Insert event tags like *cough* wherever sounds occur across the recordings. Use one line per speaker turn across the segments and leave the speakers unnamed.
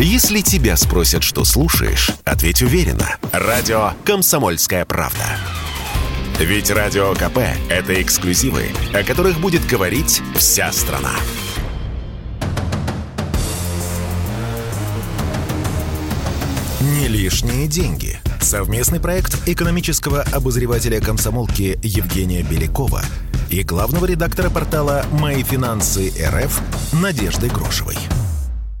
Если тебя спросят, что слушаешь, ответь уверенно. Радио «Комсомольская правда». Ведь Радио КП – это эксклюзивы, о которых будет говорить вся страна. Не лишние деньги. Совместный проект экономического обозревателя комсомолки Евгения Белякова и главного редактора портала «Мои финансы РФ» Надежды Грошевой.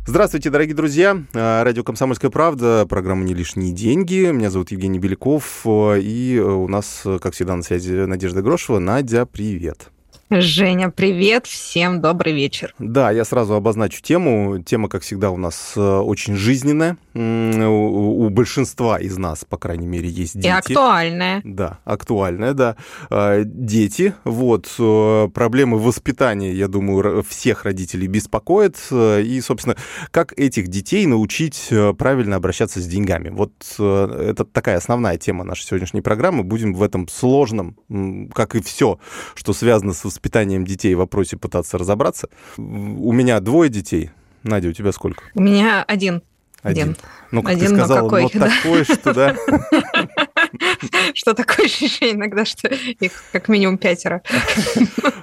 Здравствуйте, дорогие друзья. А, радио «Комсомольская правда», программа «Не лишние деньги». Меня зовут Евгений Беляков, и у нас, как всегда, на связи Надежда Грошева. Надя, привет.
Женя, привет, всем добрый вечер.
Да, я сразу обозначу тему. Тема, как всегда, у нас э, очень жизненная. У большинства из нас, по крайней мере, есть дети.
И актуальная.
Да, актуальная, да. А, дети, вот, э, проблемы воспитания, я думаю, всех родителей беспокоят. Э, и, собственно, как этих детей научить правильно обращаться с деньгами? Вот это такая основная тема нашей сегодняшней программы. Будем в этом сложном, как и все, что связано с воспитанием детей в вопросе пытаться разобраться. У меня двое детей. Надя, у тебя сколько?
У меня один.
Один. Ну, как Один, ты сказала, какой, вот да? такой, что да. *laughs* *laughs*
Что такое ощущение иногда, что их как минимум пятеро.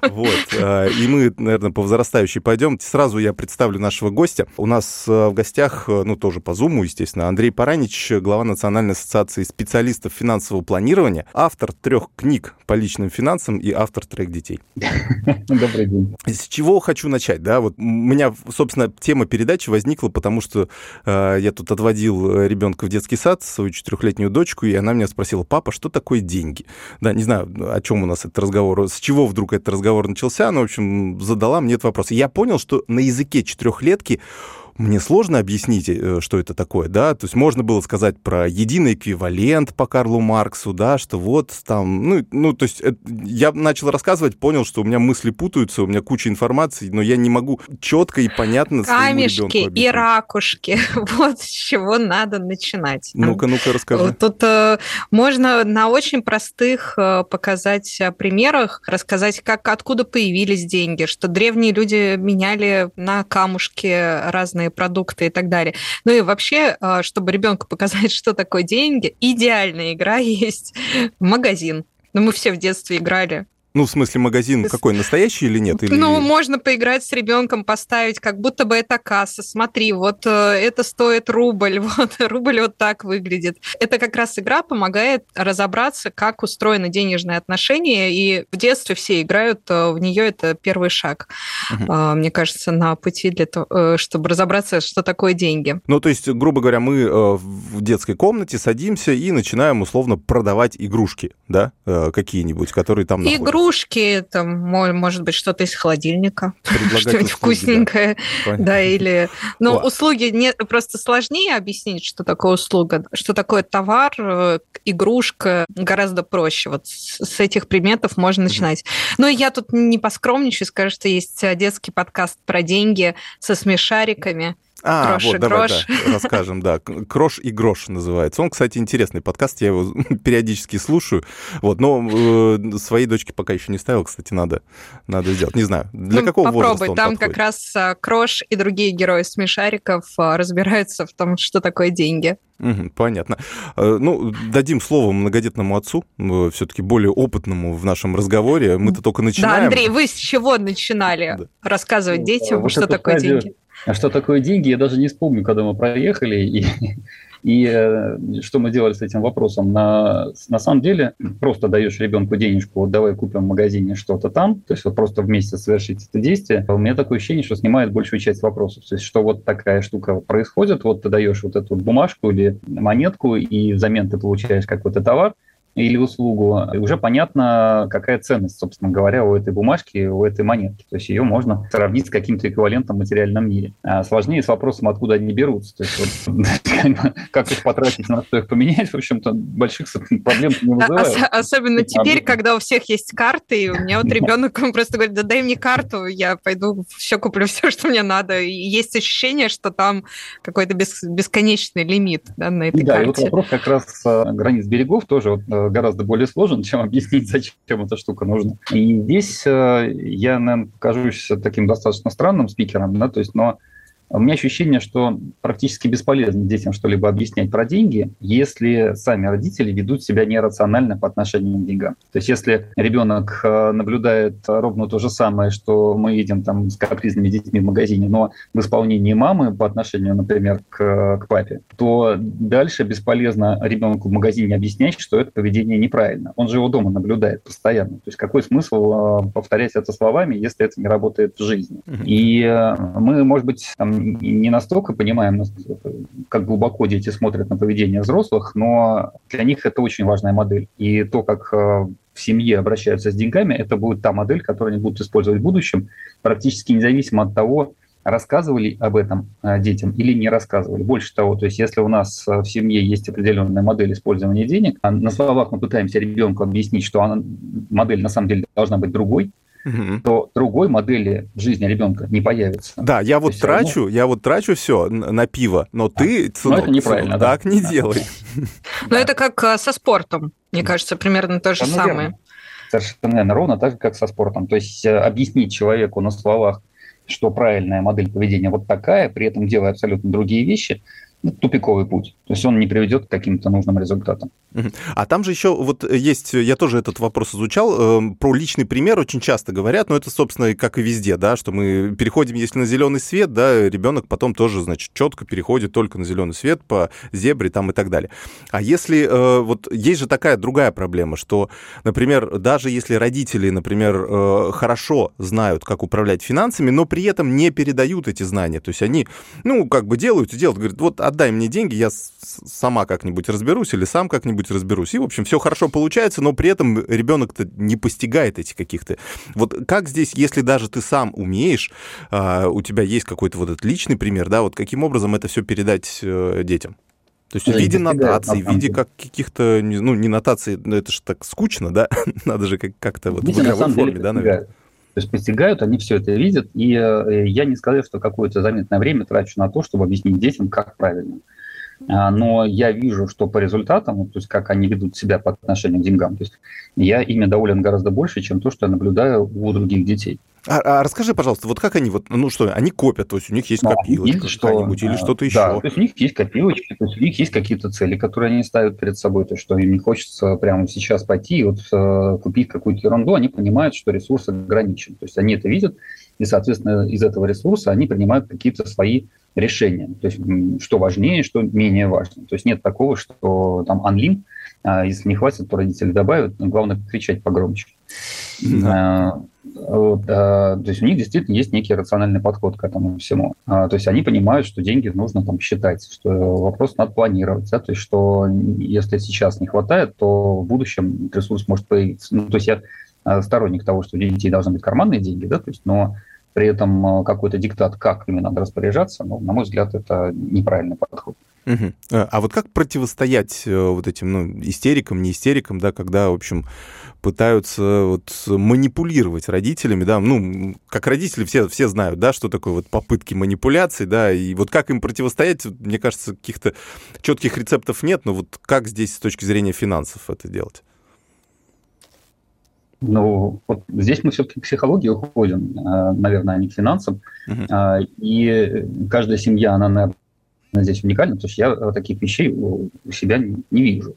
Вот. А, и мы, наверное, по возрастающей пойдем. Сразу я представлю нашего гостя. У нас а, в гостях, а, ну, тоже по Зуму, естественно, Андрей Паранич, глава Национальной ассоциации специалистов финансового планирования, автор трех книг по личным финансам и автор трех детей. *laughs*
Добрый день.
С чего хочу начать, да? Вот у меня, собственно, тема передачи возникла, потому что я тут отводил водил э, ребенка в детский сад, свою четырехлетнюю дочку, и она меня спросила, папа, что такое деньги? Да, не знаю, о чем у нас этот разговор, с чего вдруг этот разговор начался, но, в общем, задала мне этот вопрос. И я понял, что на языке четырехлетки мне сложно объяснить, э, что это такое, да, то есть можно было сказать про единый эквивалент по Карлу Марксу, да, что вот там, ну, ну то есть это, я начал рассказывать, понял, что у меня мысли путаются, у меня куча информации, но я не могу четко и понятно
Камешки и ракушки, *laughs* вот с чего надо начинать.
Ну-ка, ну-ка, расскажи.
Тут э, можно на очень простых э, показать э, примерах, рассказать, как, откуда появились деньги, что древние люди меняли на камушки разные разные продукты и так далее. Ну и вообще, а, чтобы ребенку *laughs* показать, что такое деньги, идеальная игра *laughs* есть магазин. Ну, мы все в детстве играли
ну, в смысле, магазин какой, настоящий или нет? Или...
Ну, можно поиграть с ребенком, поставить, как будто бы это касса. Смотри, вот э, это стоит рубль, *laughs* вот рубль вот так выглядит. Это как раз игра помогает разобраться, как устроены денежные отношения, и в детстве все играют э, в нее, это первый шаг, угу. мне кажется, на пути для того, э, чтобы разобраться, что такое деньги.
Ну, то есть, грубо говоря, мы в детской комнате садимся и начинаем условно продавать игрушки, да, какие-нибудь, которые там находятся.
Игрушки там, может быть, что-то из холодильника, *laughs* что-нибудь вкусненькое, да, да или... Но О. услуги не, просто сложнее объяснить, что такое услуга, что такое товар, э, игрушка, гораздо проще. Вот с этих приметов можно начинать. Но я тут не поскромничаю, скажу, что есть э, детский подкаст про деньги со смешариками.
А, Крош вот, давай, грош. да, расскажем, да. Крош и грош называется. Он, кстати, интересный подкаст, я его *laughs* периодически слушаю. Вот, но э, своей дочке пока еще не ставил, кстати, надо, надо сделать. Не знаю, для ну, какого попробуй. возраста он
Там
подходит?
как раз а, Крош и другие герои смешариков а, разбираются в том, что такое деньги.
Угу, понятно. Э, ну, дадим слово многодетному отцу, э, все-таки более опытному в нашем разговоре. Мы-то только начинаем.
Да, Андрей, вы с чего начинали да. рассказывать ну, детям, вот что такое стадию... деньги?
А что такое деньги, я даже не вспомню, когда мы проехали и, и э, что мы делали с этим вопросом. На, на самом деле просто даешь ребенку денежку, вот давай купим в магазине что-то там, то есть вот просто вместе совершить это действие. У меня такое ощущение, что снимает большую часть вопросов. То есть что вот такая штука происходит, вот ты даешь вот эту бумажку или монетку, и взамен ты получаешь какой-то товар, или услугу, уже понятно, какая ценность, собственно говоря, у этой бумажки, у этой монетки. То есть ее можно сравнить с каким-то эквивалентом в материальном мире. А сложнее с вопросом, откуда они берутся. То есть вот, *laughs* как их потратить, на что их поменять, в общем-то, больших проблем не вызывает.
Особенно теперь, когда у всех есть карты, и у меня вот ребенок просто говорит, да дай мне карту, я пойду все куплю, *laughs* все, что мне надо. И есть ощущение, что там какой-то бесконечный лимит да, на этой
да,
карте.
Да, и вот вопрос как раз а, границ берегов тоже вот, э, гораздо более сложен, *laughs* чем объяснить, зачем эта штука нужна. И здесь э, я, наверное, покажусь таким достаточно странным спикером, да, то есть, но у меня ощущение, что практически бесполезно детям что-либо объяснять про деньги, если сами родители ведут себя нерационально по отношению к деньгам. То есть если ребенок э, наблюдает ровно то же самое, что мы видим там с капризными детьми в магазине, но в исполнении мамы по отношению, например, к, к папе, то дальше бесполезно ребенку в магазине объяснять, что это поведение неправильно. Он же его дома наблюдает постоянно. То есть какой смысл э, повторять это словами, если это не работает в жизни? И э, мы, может быть, там, не настолько понимаем, как глубоко дети смотрят на поведение взрослых, но для них это очень важная модель. И то, как э, в семье обращаются с деньгами, это будет та модель, которую они будут использовать в будущем, практически независимо от того, рассказывали об этом э, детям или не рассказывали. Больше того, то есть если у нас э, в семье есть определенная модель использования денег, а на словах мы пытаемся ребенку объяснить, что она, модель на самом деле должна быть другой, угу. то другой модели в жизни ребенка не появится.
Да, я вот трачу, равно... я вот трачу все на пиво, но ты,
сынок, но это неправильно,
да. так не
да.
делай. *laughs*
Но это как э, со спортом, мне кажется, примерно то же самое.
Совершенно ровно так же, как со спортом. То есть э, объяснить человеку на словах, что правильная модель поведения вот такая, при этом делая абсолютно другие вещи – тупиковый путь. То есть он не приведет к каким-то нужным результатам.
А там же еще вот есть, я тоже этот вопрос изучал, эм, про личный пример очень часто говорят, но это, собственно, как и везде, да, что мы переходим, если на зеленый свет, да, ребенок потом тоже, значит, четко переходит только на зеленый свет по зебре там и так далее. А если, э, вот есть же такая другая проблема, что, например, даже если родители, например, э, хорошо знают, как управлять финансами, но при этом не передают эти знания, то есть они, ну, как бы делают и делают, говорят, вот отдай мне деньги, я сама как-нибудь разберусь или сам как-нибудь разберусь. И, в общем, все хорошо получается, но при этом ребенок-то не постигает этих каких-то. Вот как здесь, если даже ты сам умеешь, а, у тебя есть какой-то вот этот личный пример, да, вот каким образом это все передать э, детям? То есть в виде нотаций, в виде как каких-то, ну, не нотаций, это же так скучно, да? *laughs* Надо же как-то вот
в игровой форме, да, наверное? То есть постигают, они все это видят, и э, я не сказал, что какое-то заметное время трачу на то, чтобы объяснить детям, как правильно. А, но я вижу, что по результатам, то есть как они ведут себя по отношению к деньгам, то есть я ими доволен гораздо больше, чем то, что я наблюдаю у других детей.
А, а расскажи, пожалуйста, вот как они вот, ну что, они копят, то есть у них есть копилочка что, какая-нибудь или что-то еще?
Да, то есть у них есть копилочки, то есть у них есть какие-то цели, которые они ставят перед собой, то есть что им не хочется прямо сейчас пойти и вот э, купить какую-то ерунду, они понимают, что ресурс ограничен, то есть они это видят, и, соответственно, из этого ресурса они принимают какие-то свои решения, то есть что важнее, что менее важно. То есть нет такого, что там анлим, а если не хватит, то родители добавят, но главное кричать погромче. Да. Вот, а, то есть у них действительно есть некий рациональный подход к этому всему. А, то есть они понимают, что деньги нужно там считать, что вопрос надо планировать, да, то есть что если сейчас не хватает, то в будущем ресурс может появиться. Ну, то есть я а, сторонник того, что у детей должны быть карманные деньги, да, то есть, но при этом какой-то диктат, как ими надо распоряжаться, ну, на мой взгляд, это неправильный подход.
Угу. А вот как противостоять э, вот этим ну, истерикам, не истерикам, да, когда, в общем, пытаются вот манипулировать родителями, да, ну, как родители все, все знают, да, что такое вот попытки манипуляций, да, и вот как им противостоять, мне кажется, каких-то четких рецептов нет, но вот как здесь с точки зрения финансов это делать?
Ну, вот здесь мы все-таки к психологии уходим, э, наверное, а не к финансам. Uh-huh. И каждая семья, она, наверное, здесь уникальна, потому что я таких вещей у себя не вижу.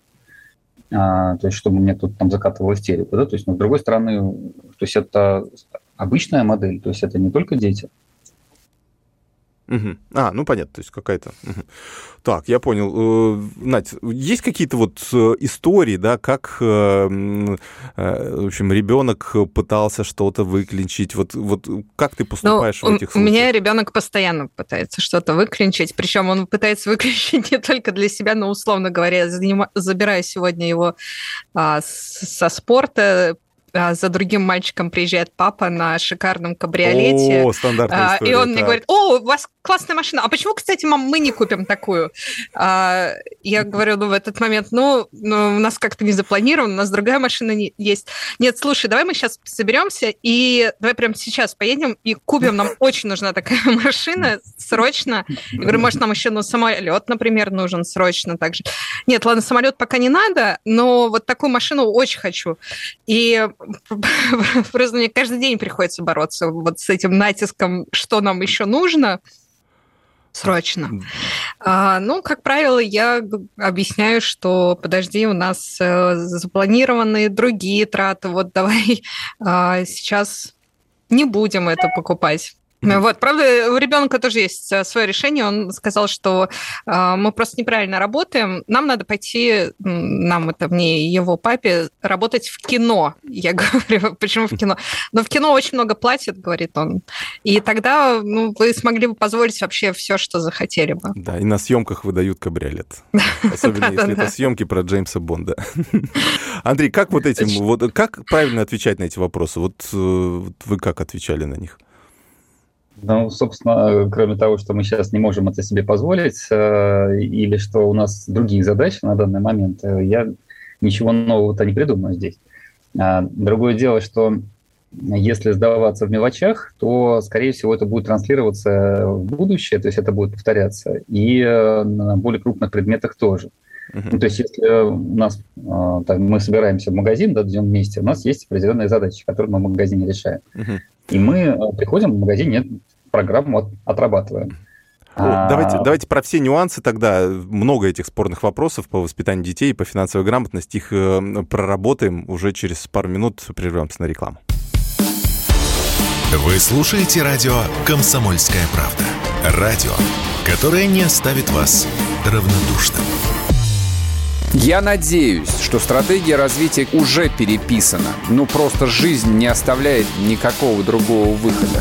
А, то есть, чтобы мне тут там закатывало истерику, да, то есть, но с другой стороны, то есть это обычная модель, то есть это не только дети,
Угу. А, ну понятно, то есть какая-то. Угу. Так, я понял. Э, Надь, есть какие-то вот э, истории, да, как, э, в общем, ребенок пытался что-то выклинчить? Вот, вот как ты поступаешь ну, в этих
случаях? У меня ребенок постоянно пытается что-то выклинчить, причем он пытается выклинчить не только для себя, но условно говоря, я забираю сегодня его а, со спорта, за другим мальчиком приезжает папа на шикарном кабриолете.
О, стандартная история,
И он так. мне говорит, о, у вас классная машина, а почему, кстати, мам, мы не купим такую? А, я говорю, ну, в этот момент, ну, ну у нас как-то не запланировано, у нас другая машина не, есть. Нет, слушай, давай мы сейчас соберемся и давай прямо сейчас поедем и купим, нам очень нужна такая *laughs* машина, срочно. Я говорю, может, нам еще ну, самолет, например, нужен срочно также. Нет, ладно, самолет пока не надо, но вот такую машину очень хочу. И *laughs* просто мне каждый день приходится бороться вот с этим натиском, что нам еще нужно. Срочно. А, ну, как правило, я объясняю, что подожди, у нас э, запланированы другие траты, вот давай *laughs* а, сейчас не будем это покупать. Вот, правда, у ребенка тоже есть э, свое решение. Он сказал, что э, мы просто неправильно работаем. Нам надо пойти, нам это мне его папе, работать в кино. Я *laughs* говорю, почему в кино? Но в кино очень много платят, говорит он. И тогда ну, вы смогли бы позволить вообще все, что захотели бы.
Да, и на съемках выдают кабриолет. *laughs* Особенно если это съемки про Джеймса Бонда. *laughs* Андрей, как вот этим, вот как правильно отвечать на эти вопросы? Вот э, вы как отвечали на них?
Ну, собственно, кроме того, что мы сейчас не можем это себе позволить, э, или что у нас другие задачи на данный момент, э, я ничего нового-то не придумаю здесь. А, другое дело, что если сдаваться в мелочах, то, скорее всего, это будет транслироваться в будущее, то есть это будет повторяться, и э, на более крупных предметах тоже. Uh-huh. Ну, то есть если у нас так, мы собираемся в магазин, да, идем вместе, у нас есть определенные задачи, которые мы в магазине решаем. Uh-huh. И мы приходим в магазине, программу отрабатываем.
А, давайте, давайте про все нюансы тогда. Много этих спорных вопросов по воспитанию детей, по финансовой грамотности. Их э, проработаем уже через пару минут. Прервемся на рекламу.
Вы слушаете радио «Комсомольская правда». Радио, которое не оставит вас равнодушным.
Я надеюсь, что стратегия развития уже переписана. Ну, просто жизнь не оставляет никакого другого выхода.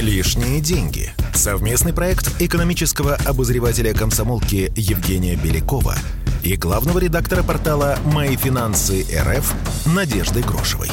лишние деньги. Совместный проект экономического обозревателя комсомолки Евгения Белякова и главного редактора портала «Мои финансы РФ» Надежды Грошевой.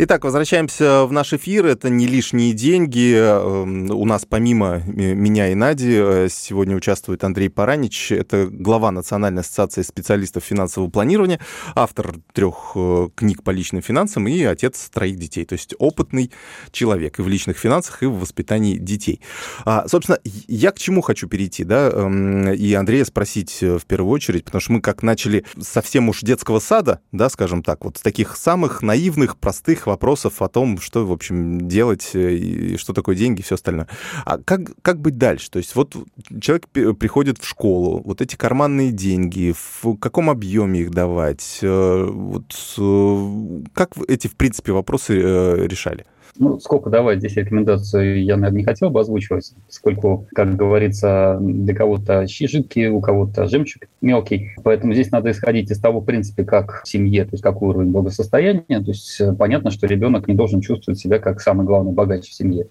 Итак, возвращаемся в наш эфир. Это не лишние деньги. Эм, у нас помимо меня и Нади э, сегодня участвует Андрей Паранич. Это глава Национальной ассоциации специалистов финансового планирования, автор трех э, книг по личным финансам и отец троих детей. То есть опытный человек и в личных финансах, и в воспитании детей. А, собственно, я к чему хочу перейти, да, эм, и Андрея спросить э, в первую очередь, потому что мы как начали совсем уж детского сада, да, скажем так, вот с таких самых наивных, простых вопросов о том, что, в общем, делать, э, и что такое деньги и все остальное. А как, как быть дальше? То есть вот человек приходит в школу, вот эти карманные деньги, в каком объеме их давать? Э, вот, э, как эти, в принципе, вопросы решали?
Ну, сколько давать здесь рекомендацию, я, наверное, не хотел бы озвучивать, сколько, как говорится, для кого-то щи жидкие, у кого-то жемчуг мелкий. Поэтому здесь надо исходить из того, в принципе, как в семье, то есть какой уровень благосостояния. То есть э, понятно, что ребенок не должен чувствовать себя как самый главный богач в семье.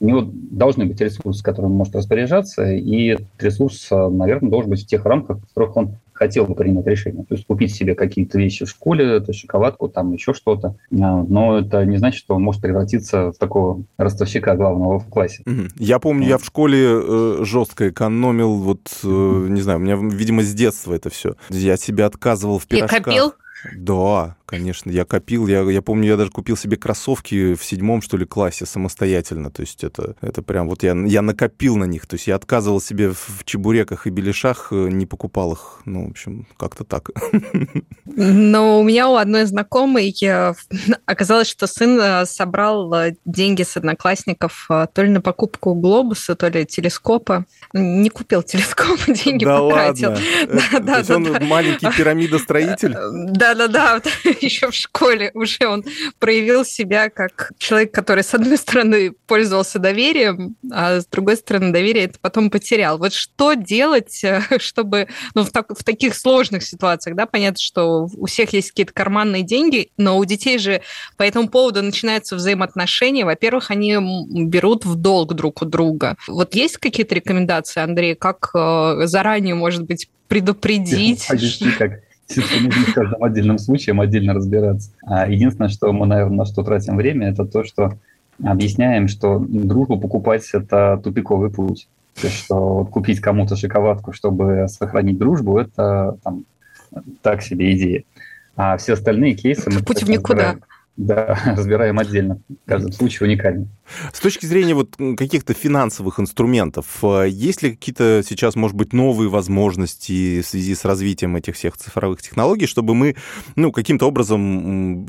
У него должны быть ресурсы, которым он может распоряжаться, и этот ресурс, э, наверное, должен быть в тех рамках, в которых он хотел бы принять решение. То есть купить себе какие-то вещи в школе, это шоколадку, там еще что-то. А, но это не значит, что он может превратиться в такого ростовщика главного в классе.
Я помню, я в школе э, жестко экономил, вот, э, не знаю, у меня, видимо, с детства это все. Я себе отказывал в пирожках. И копил? Да, конечно, я копил. Я, я помню, я даже купил себе кроссовки в седьмом, что ли, классе самостоятельно. То есть это, это прям вот я, я накопил на них. То есть я отказывал себе в чебуреках и беляшах, э, не покупал их. Ну, в общем, как-то так. *laughs*
Но у меня у одной знакомой *laughs* оказалось, что сын э, собрал э, деньги с одноклассников то ли на покупку глобуса, то ли телескопа. Не купил телескоп, *laughs* деньги
да
потратил.
Ладно. Да, да, да, он маленький пирамидостроитель?
Да, да, да, *laughs* еще в школе уже он проявил себя как человек, который, с одной стороны, пользовался доверием, а с другой стороны, доверие это потом потерял. Вот что делать, *laughs* чтобы ну, в, так, в таких сложных ситуациях, да, понятно, что у всех есть какие-то карманные деньги, но у детей же по этому поводу начинаются взаимоотношения. Во-первых, они берут в долг друг у друга. Вот есть какие-то рекомендации, Андрей, как э, заранее, может быть, предупредить?
Как нужно с каждым отдельным случаем отдельно разбираться. А единственное, что мы, наверное, на что тратим время, это то, что объясняем, что дружбу покупать – это тупиковый путь. То есть, что вот купить кому-то шоколадку, чтобы сохранить дружбу, это там, так себе идея. А все остальные кейсы... Мы
Путь в никуда.
Да, *laughs* разбираем отдельно. Каждый случай уникальный.
С точки зрения вот каких-то финансовых инструментов, э, есть ли какие-то сейчас, может быть, новые возможности в связи с развитием этих всех цифровых технологий, чтобы мы, ну, каким-то образом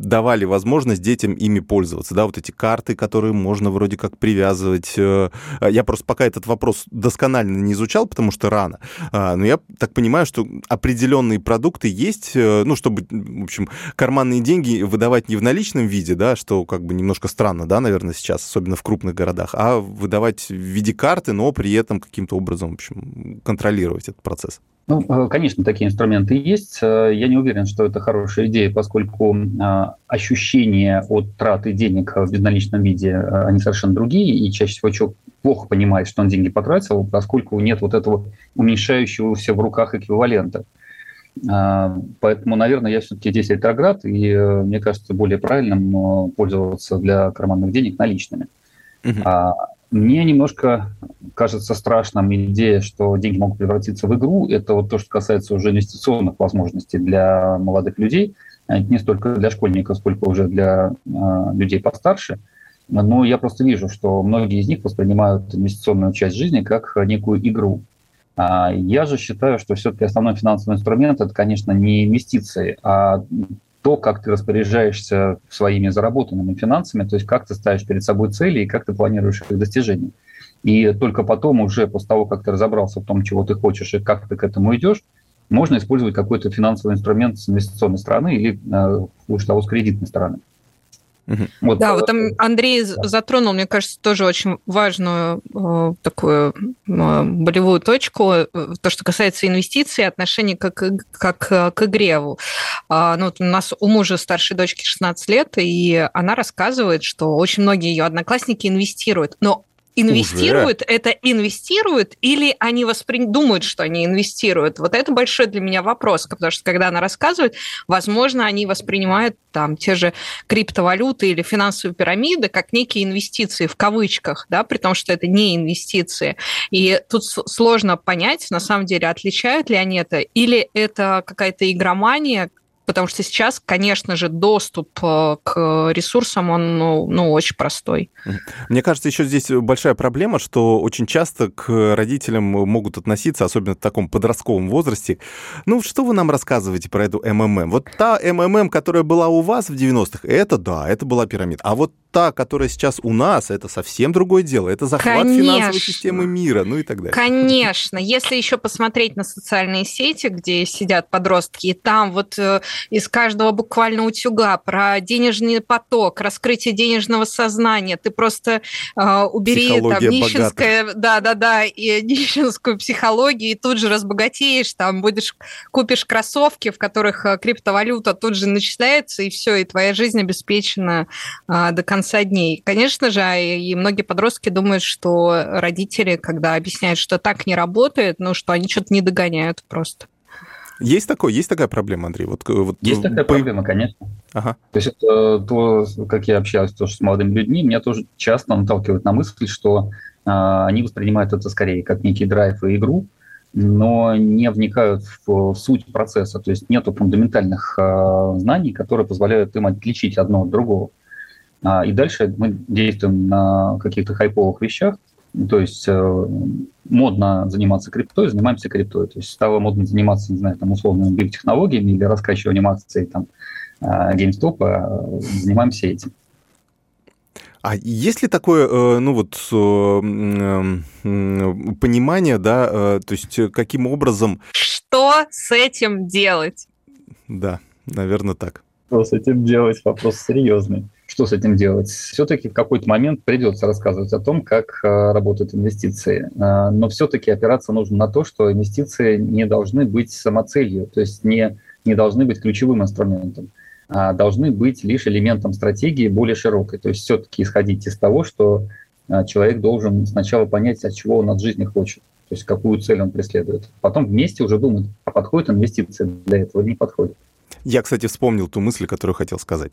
давали возможность детям ими пользоваться, да, вот эти карты, которые можно вроде как привязывать. Э, я просто пока этот вопрос досконально не изучал, потому что рано, а, но я так понимаю, что определенные продукты есть, э, ну, чтобы, в общем, карманные деньги выдавать не в наличном виде, да, что как бы немножко странно, да, наверное, сейчас, особенно в крупных городах, а выдавать в виде карты, но при этом каким-то образом, в общем, контролировать этот процесс.
Ну, э, конечно, такие инструменты есть. Э, я не уверен, что это хорошая идея, поскольку э, ощущения от траты денег в безналичном виде, они совершенно другие, и чаще всего человек плохо понимает, что он деньги потратил, поскольку нет вот этого уменьшающегося в руках эквивалента. Поэтому, наверное, я все-таки здесь ретроград, и мне кажется более правильным пользоваться для карманных денег наличными. Uh-huh. Мне немножко кажется страшным идея, что деньги могут превратиться в игру. Это вот то, что касается уже инвестиционных возможностей для молодых людей. Это не столько для школьников, сколько уже для э, людей постарше. Но я просто вижу, что многие из них воспринимают инвестиционную часть жизни как некую игру. А я же считаю, что все-таки основной финансовый инструмент это, конечно, не инвестиции, а то, как ты распоряжаешься своими заработанными финансами, то есть как ты ставишь перед собой цели и как ты планируешь их достижение. И только потом, уже после того, как ты разобрался в том, чего ты хочешь и как ты к этому идешь, можно использовать какой-то финансовый инструмент с инвестиционной стороны или, э, лучше того, с кредитной стороны.
Вот. Да, вот там Андрей затронул, мне кажется, тоже очень важную э, такую э, болевую точку, э, то, что касается инвестиций, отношений как, как к игре. А, ну, вот у нас у мужа старшей дочки 16 лет, и она рассказывает, что очень многие ее одноклассники инвестируют, но инвестируют, Уже? это инвестируют или они воспри... думают, что они инвестируют? Вот это большой для меня вопрос, потому что когда она рассказывает, возможно, они воспринимают там те же криптовалюты или финансовые пирамиды как некие инвестиции в кавычках, да, при том, что это не инвестиции. И тут сложно понять, на самом деле, отличают ли они это, или это какая-то игромания, потому что сейчас, конечно же, доступ э, к ресурсам, он ну, ну, очень простой.
Мне кажется, еще здесь большая проблема, что очень часто к родителям могут относиться, особенно в таком подростковом возрасте, ну, что вы нам рассказываете про эту МММ? Вот та МММ, которая была у вас в 90-х, это да, это была пирамида. А вот та, которая сейчас у нас, это совсем другое дело. Это захват Конечно. финансовой системы мира, ну и так далее.
Конечно. Если еще посмотреть на социальные сети, где сидят подростки, и там вот э, из каждого буквально утюга про денежный поток, раскрытие денежного сознания. Ты просто э, убери Психология там нищенское, да, да, да, и *laughs* нищенскую психологию, и тут же разбогатеешь, там будешь купишь кроссовки, в которых э, криптовалюта тут же начисляется, и все, и твоя жизнь обеспечена э, до конца дней. Конечно же, и многие подростки думают, что родители, когда объясняют, что так не работает, ну, что они что-то не догоняют просто.
Есть такое, есть такая проблема, Андрей? Вот,
э, вот, есть такая по... проблема, конечно. Ага. То есть это то, как я общаюсь тоже с молодыми людьми, меня тоже часто наталкивает на мысль, что а, они воспринимают это скорее как некий драйв и игру, но не вникают в, в суть процесса. То есть нет фундаментальных а, знаний, которые позволяют им отличить одно от другого. А, и дальше мы действуем на каких-то хайповых вещах, то есть э, модно заниматься криптой, занимаемся криптой. То есть стало модно заниматься, не знаю, там, условными биотехнологиями или раскачиванием акций там, э, GameStop, а занимаемся этим.
А есть ли такое, э, ну вот, понимание, да, то есть каким образом...
Что с этим делать?
Да, наверное, так.
Что с этим делать? Вопрос серьезный что с этим делать? Все-таки в какой-то момент придется рассказывать о том, как э, работают инвестиции. Э, но все-таки опираться нужно на то, что инвестиции не должны быть самоцелью, то есть не, не должны быть ключевым инструментом, а должны быть лишь элементом стратегии более широкой. То есть все-таки исходить из того, что э, человек должен сначала понять, от чего он от жизни хочет, то есть какую цель он преследует. Потом вместе уже думать, а подходит инвестиция для этого или не подходит.
Я, кстати, вспомнил ту мысль, которую хотел сказать.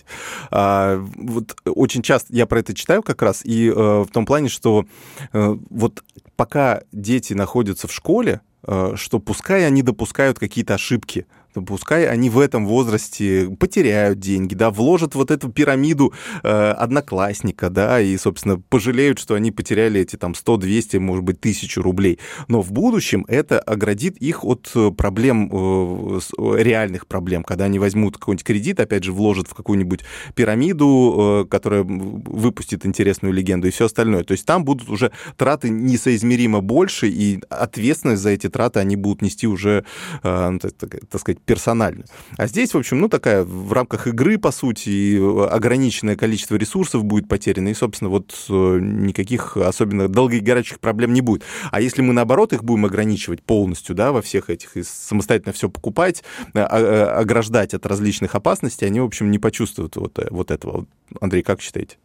А, вот очень часто я про это читаю как раз, и э, в том плане, что э, вот пока дети находятся в школе, э, что пускай они допускают какие-то ошибки, Пускай они в этом возрасте потеряют деньги, да, вложат вот эту пирамиду э, одноклассника, да, и, собственно, пожалеют, что они потеряли эти там 100, 200, может быть, тысячу рублей. Но в будущем это оградит их от э, проблем, э, реальных проблем, когда они возьмут какой-нибудь кредит, опять же, вложат в какую-нибудь пирамиду, э, которая выпустит интересную легенду и все остальное. То есть там будут уже траты несоизмеримо больше, и ответственность за эти траты они будут нести уже, ну, так, так сказать, персонально. А здесь, в общем, ну, такая в рамках игры, по сути, ограниченное количество ресурсов будет потеряно, и, собственно, вот никаких особенно долгоиграющих проблем не будет. А если мы, наоборот, их будем ограничивать полностью, да, во всех этих, и самостоятельно все покупать, а, а, ограждать от различных опасностей, они, в общем, не почувствуют вот, э, вот этого. Андрей, как считаете?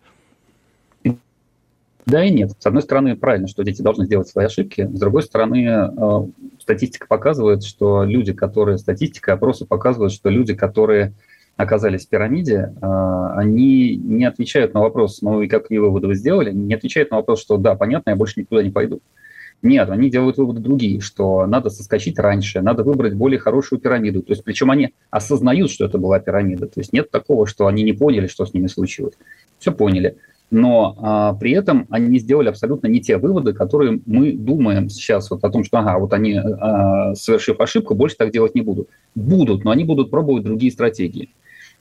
Да и нет. С одной стороны, правильно, что дети должны сделать свои ошибки. С другой стороны, э, статистика показывает, что люди, которые... Статистика, опросы показывают, что люди, которые оказались в пирамиде, э, они не отвечают на вопрос, ну и какие выводы вы сделали, не отвечают на вопрос, что да, понятно, я больше никуда не пойду. Нет, они делают выводы другие, что надо соскочить раньше, надо выбрать более хорошую пирамиду. То есть, причем они осознают, что это была пирамида. То есть нет такого, что они не поняли, что с ними случилось. Все поняли но а, при этом они сделали абсолютно не те выводы, которые мы думаем сейчас вот о том, что ага, вот они, а, совершив ошибку, больше так делать не будут. Будут, но они будут пробовать другие стратегии.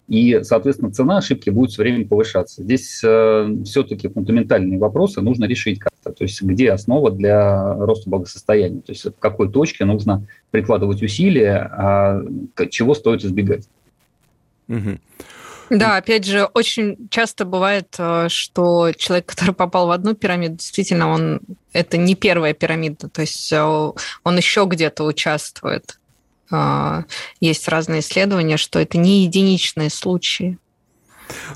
И, соответственно, цена ошибки будет все время повышаться. Здесь э, все-таки фундаментальные вопросы нужно решить как-то. То есть где основа для роста благосостояния? То есть в какой точке нужно прикладывать усилия, а чего стоит избегать?
Угу. Да, опять же, очень часто бывает, э, что человек, который попал в одну пирамиду, действительно, он это не первая пирамида, то есть э, он еще где-то участвует. А, есть разные исследования, что это не единичные случаи.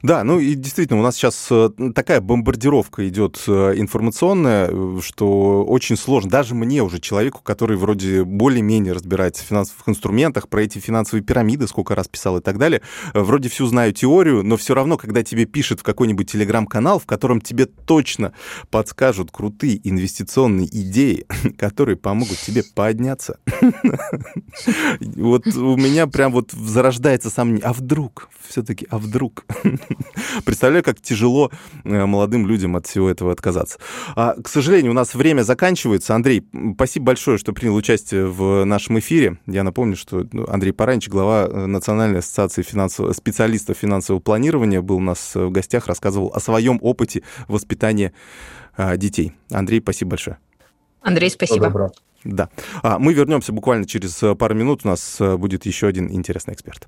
Да, ну и действительно, у нас сейчас э, такая бомбардировка идет э, информационная, э, что очень сложно, даже мне уже, человеку, который вроде более-менее разбирается в финансовых инструментах, про эти финансовые пирамиды, сколько раз писал и так далее, вроде всю знаю теорию, но все равно, когда тебе пишет в какой-нибудь телеграм-канал, в котором тебе точно подскажут крутые инвестиционные идеи, *laughs* которые помогут тебе подняться, *laughs* вот у меня прям вот зарождается сомнение, а вдруг, все-таки, а вдруг? *laughs* Представляю, как тяжело э, молодым людям от всего этого отказаться. А, к сожалению, у нас время заканчивается. Андрей, спасибо большое, что принял участие в нашем эфире. Я напомню, что ну, Андрей Паранч, глава э, Национальной ассоциации финансового, специалистов финансового планирования, был у нас в гостях, рассказывал о своем опыте воспитания а, детей. Андрей, спасибо большое.
Андрей, спасибо.
Да. А, мы вернемся буквально через э, пару минут. У нас будет еще один интересный эксперт.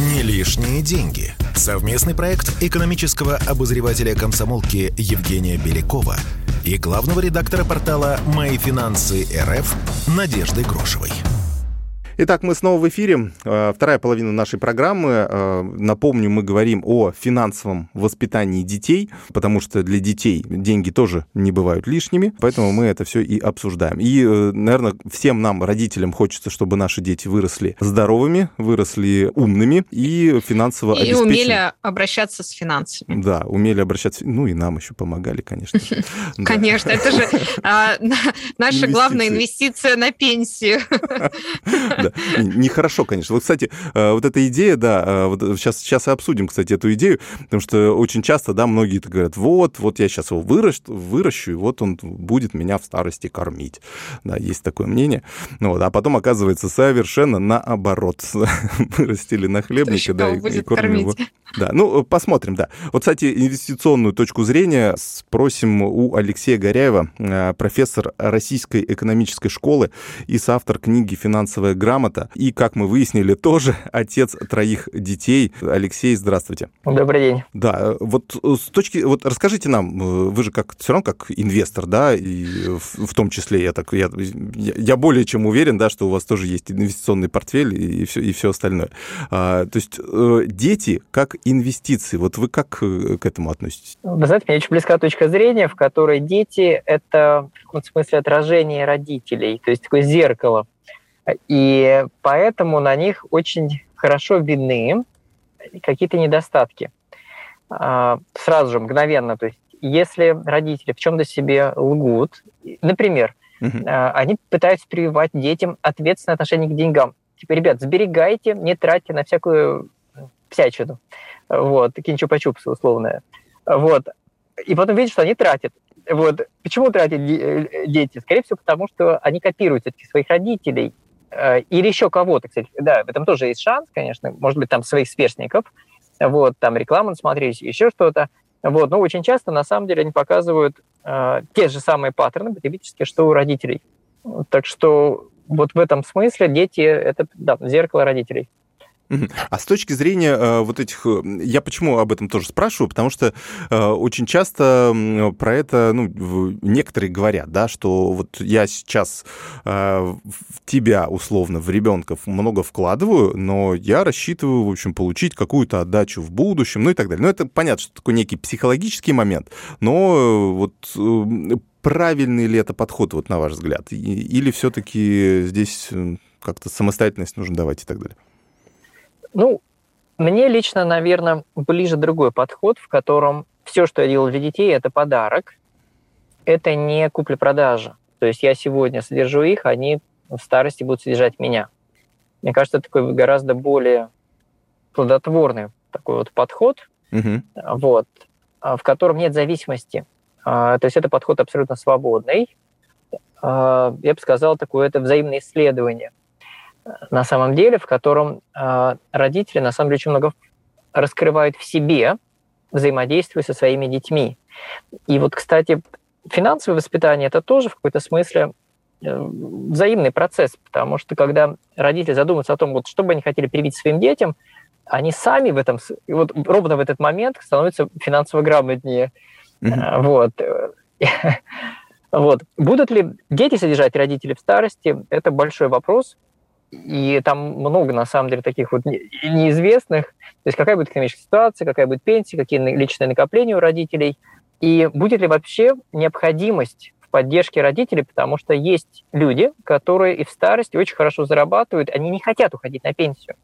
Не лишние деньги. Совместный проект экономического обозревателя комсомолки Евгения Белякова и главного редактора портала «Мои финансы РФ» Надежды Грошевой.
Итак, мы снова в эфире. Э, вторая половина нашей программы. Э, напомню, мы говорим о финансовом воспитании детей, потому что для детей деньги тоже не бывают лишними, поэтому мы это все и обсуждаем. И, э, наверное, всем нам, родителям, хочется, чтобы наши дети выросли здоровыми, выросли умными и финансово
И умели обращаться с финансами.
Да, умели обращаться. Ну и нам еще помогали, конечно. *laughs*
Конечно, это же а, *laughs* наша главная инвестиция на пенсию. *laughs*
Нехорошо, конечно. Вот, кстати, э, вот эта идея, да, э, вот сейчас, сейчас и обсудим, кстати, эту идею, потому что очень часто, да, многие говорят, вот, вот я сейчас его выращу, выращу, и вот он будет меня в старости кормить. Да, есть такое мнение. Ну, вот, а потом оказывается совершенно наоборот. *laughs* Вырастили на хлебнике, да, и, и кормим его. Да, ну, посмотрим, да. Вот, кстати, инвестиционную точку зрения спросим у Алексея Горяева, э, профессор Российской экономической школы и соавтор книги «Финансовая грамота» грамота. И, как мы выяснили, тоже отец троих детей. Алексей, здравствуйте.
Добрый день.
Да, вот с точки... Вот расскажите нам, вы же как все равно как инвестор, да, и в, в том числе я так... Я, я более чем уверен, да, что у вас тоже есть инвестиционный портфель и все, и все остальное. А, то есть э, дети как инвестиции. Вот вы как к этому относитесь?
Вы знаете, мне очень близка точка зрения, в которой дети — это в каком-то смысле отражение родителей, то есть такое зеркало. И поэтому на них очень хорошо видны какие-то недостатки. А, сразу же, мгновенно. То есть если родители в чем-то себе лгут, например, угу. они пытаются прививать детям ответственное отношение к деньгам. Типа, ребят, сберегайте, не тратьте на всякую всячину. Вот, такие чупа-чупсы условные. Вот. И потом видишь, что они тратят. Вот. Почему тратят э, дети? Скорее всего, потому что они копируют все-таки своих родителей или еще кого-то, кстати. Да, в этом тоже есть шанс, конечно. Может быть, там своих сверстников. Вот, там рекламу смотрелись, еще что-то. Вот, но очень часто, на самом деле, они показывают э, те же самые паттерны потребительские, что у родителей. Так что вот в этом смысле дети – это да, зеркало родителей.
А с точки зрения э, вот этих... Э, я почему об этом тоже спрашиваю? Потому что э, очень часто про это ну, некоторые говорят, да, что вот я сейчас в тебя, условно, в ребенков много вкладываю, но я рассчитываю, в общем, получить какую-то отдачу в будущем, ну и так далее. Ну, это понятно, что такой некий психологический момент, но вот правильный ли это подход, вот на ваш взгляд? Или все-таки здесь как-то самостоятельность нужно давать и так далее?
Ну, мне лично, наверное, ближе другой подход, в котором все, что я делал для детей, это подарок. Это не купля-продажа. То есть я сегодня содержу их, они в старости будут содержать меня. Мне кажется, это такой гораздо более плодотворный такой вот подход, угу. вот, в котором нет зависимости. А, то есть это подход абсолютно свободный. А, я бы сказал, такое это взаимное исследование на самом деле, в котором э, родители на самом деле очень много раскрывают в себе, взаимодействуя со своими детьми. И вот, кстати, финансовое воспитание это тоже в какой-то смысле э, взаимный процесс, потому что когда родители задумываются о том, вот, что бы они хотели привить своим детям, они сами в этом, вот ровно в этот момент становятся финансово грамотнее. Mm-hmm. Вот. *laughs* вот. Будут ли дети содержать родителей в старости, это большой вопрос. И там много, на самом деле, таких вот неизвестных. То есть какая будет экономическая ситуация, какая будет пенсия, какие личные накопления у родителей. И будет ли вообще необходимость в поддержке родителей, потому что есть люди, которые и в старости очень хорошо зарабатывают, они не хотят уходить на пенсию.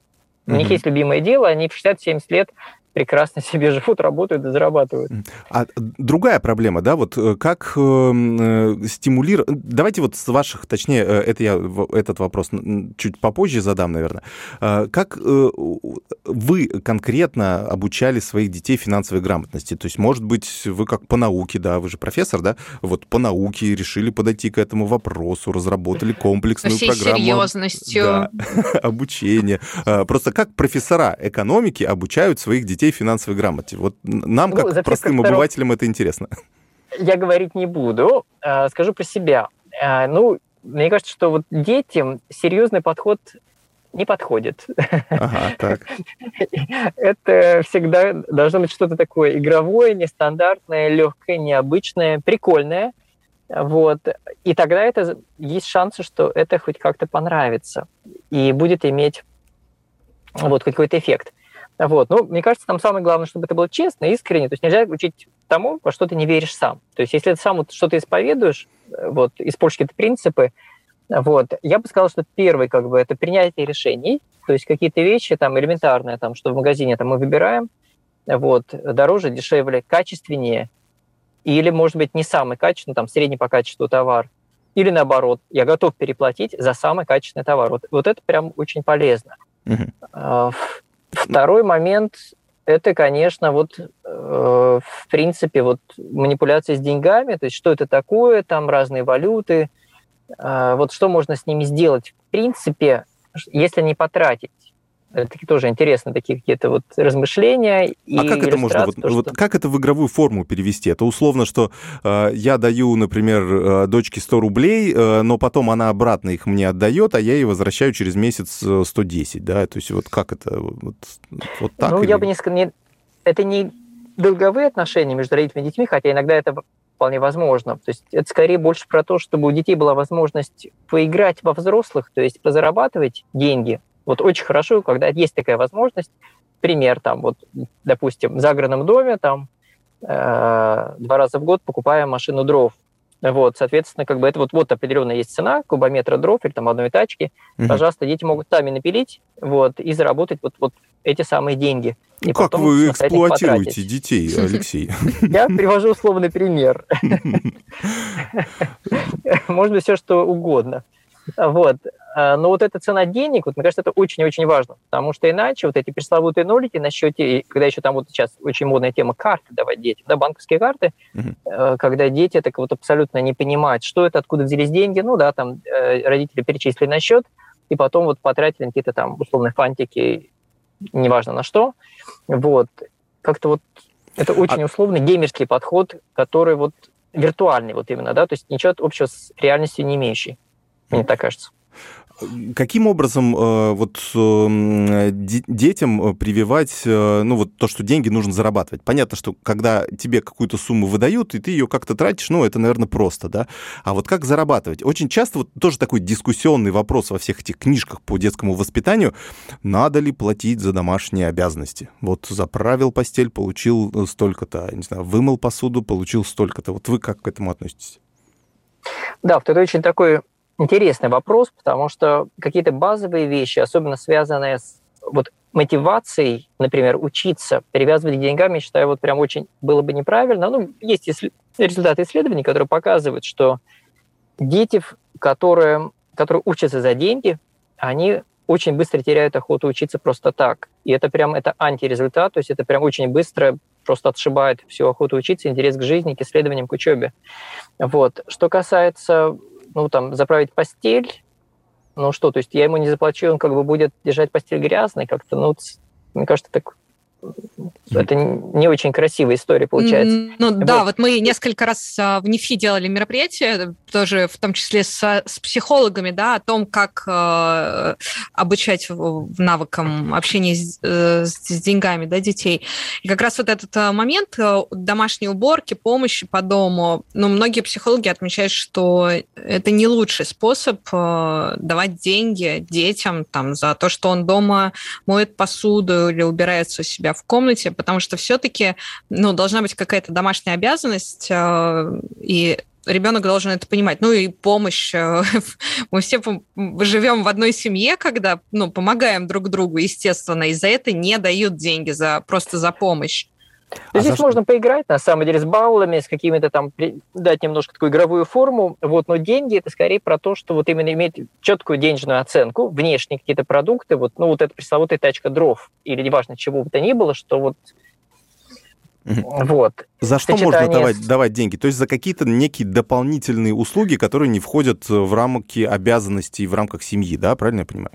У mm-hmm. них есть любимое дело, они в 60-70 лет прекрасно себе живут, работают и зарабатывают.
А другая проблема, да, вот э, как э, стимулировать... Давайте вот с ваших, точнее, э, это я этот вопрос чуть попозже задам, наверное. Как э, вы конкретно обучали своих детей финансовой грамотности? То есть, может быть, вы как по науке, да, вы же профессор, да, вот по науке решили подойти к этому вопросу, разработали комплексную
Всей
программу...
серьезностью. Да, *laughs*
обучения. Э, просто как профессора экономики обучают своих детей детей финансовой грамоте? Вот нам, ну, как простым сторон... обывателям, это интересно.
Я говорить не буду, а, скажу про себя. А, ну, мне кажется, что вот детям серьезный подход не подходит. Ага, *laughs* так. Это всегда должно быть что-то такое игровое, нестандартное, легкое, необычное, прикольное. Вот. И тогда это есть шансы, что это хоть как-то понравится и будет иметь вот какой-то эффект. Вот. Ну, мне кажется, там самое главное, чтобы это было честно, искренне. То есть нельзя учить тому, во что ты не веришь сам. То есть если ты сам вот что-то исповедуешь, э, вот, используешь какие-то принципы, вот, я бы сказал, что первый, как бы, это принятие решений, то есть какие-то вещи там элементарные, там, что в магазине там мы выбираем, вот, дороже, дешевле, качественнее, или, может быть, не самый качественный, там, средний по качеству товар, или наоборот, я готов переплатить за самый качественный товар. Вот, вот это прям очень полезно. Uh-huh. Второй момент – это, конечно, вот, э, в принципе, вот манипуляция с деньгами, то есть что это такое, там разные валюты, э, вот что можно с ними сделать. В принципе, если не потратить такие тоже интересные такие какие-то вот размышления.
А как это можно, вот, то, вот как это в игровую форму перевести? Это условно, что э, я даю, например, э, дочке 100 рублей, э, но потом она обратно их мне отдает, а я ей возвращаю через месяц 110, да? То есть вот как это? Вот,
вот так? Ну, или... я бы не сказал, это не долговые отношения между родителями и детьми, хотя иногда это вполне возможно. То есть это скорее больше про то, чтобы у детей была возможность поиграть во взрослых, то есть позарабатывать деньги. Вот очень хорошо, когда есть такая возможность. Пример там, вот, допустим, в загородном доме там э, два раза в год покупаем машину дров. Вот, соответственно, как бы это вот, вот определенная есть цена кубометра дров или там одной тачки. Угу. Пожалуйста, дети могут сами напилить вот, и заработать вот, вот эти самые деньги.
И как потом, вы эксплуатируете детей, Алексей? *laughs*
Я привожу условный пример. *laughs* Можно все что угодно. Вот. А, но вот эта цена денег, вот, мне кажется, это очень-очень важно, потому что иначе вот эти пресловутые нолики на счете, когда еще там вот сейчас очень модная тема карты давать детям, да, банковские карты, uh-huh. когда дети так вот абсолютно не понимают, что это, откуда взялись деньги, ну да, там э, родители перечислили на счет, и потом вот потратили какие-то там условные фантики, неважно на что, вот, как-то вот это очень а... условный геймерский подход, который вот виртуальный вот именно, да, то есть ничего общего с реальностью не имеющий, мне так кажется.
Каким образом э, вот э, детям э, прививать, ну вот то, что деньги нужно зарабатывать? Понятно, что когда тебе какую-то сумму выдают, и ты ее как-то тратишь, ну это, наверное, просто, да? А вот как зарабатывать? Очень часто вот тоже такой дискуссионный вопрос во всех этих книжках по детскому воспитанию. Надо ли платить за домашние обязанности? Вот заправил постель, получил столько-то, не знаю, вымыл посуду, получил столько-то. Вот вы как к этому относитесь?
Да, вот это очень такой интересный вопрос, потому что какие-то базовые вещи, особенно связанные с вот мотивацией, например, учиться, перевязывать деньгами, я считаю, вот прям очень было бы неправильно. Ну, есть результаты исследований, которые показывают, что дети, которые, которые учатся за деньги, они очень быстро теряют охоту учиться просто так. И это прям это антирезультат, то есть это прям очень быстро просто отшибает всю охоту учиться, интерес к жизни, к исследованиям, к учебе. Вот. Что касается ну, там, заправить постель, ну что, то есть я ему не заплачу, он как бы будет держать постель грязной, как-то, ну, мне кажется, так это не очень красивая история получается.
Ну вот. да, вот мы несколько раз а, в НИФИ делали мероприятие, тоже в том числе с, с психологами, да, о том, как э, обучать навыкам общения с, э, с деньгами да, детей. И как раз вот этот а, момент э, домашней уборки, помощи по дому, ну, многие психологи отмечают, что это не лучший способ э, давать деньги детям там, за то, что он дома моет посуду или убирается у себя в комнате, потому что все-таки ну, должна быть какая-то домашняя обязанность, э, и ребенок должен это понимать. Ну и помощь. Э, *laughs* мы все живем в одной семье, когда ну, помогаем друг другу, естественно, и за это не дают деньги за, просто за помощь.
А Здесь можно поиграть, на самом деле, с баллами, с какими-то там, дать немножко такую игровую форму, вот, но деньги – это скорее про то, что вот именно иметь четкую денежную оценку, внешние какие-то продукты, вот, ну, вот эта пресловутая тачка дров, или неважно, чего бы то ни было, что вот
вот. За что можно давать, давать деньги? То есть за какие-то некие дополнительные услуги, которые не входят в рамки обязанностей в рамках семьи, да, правильно я понимаю?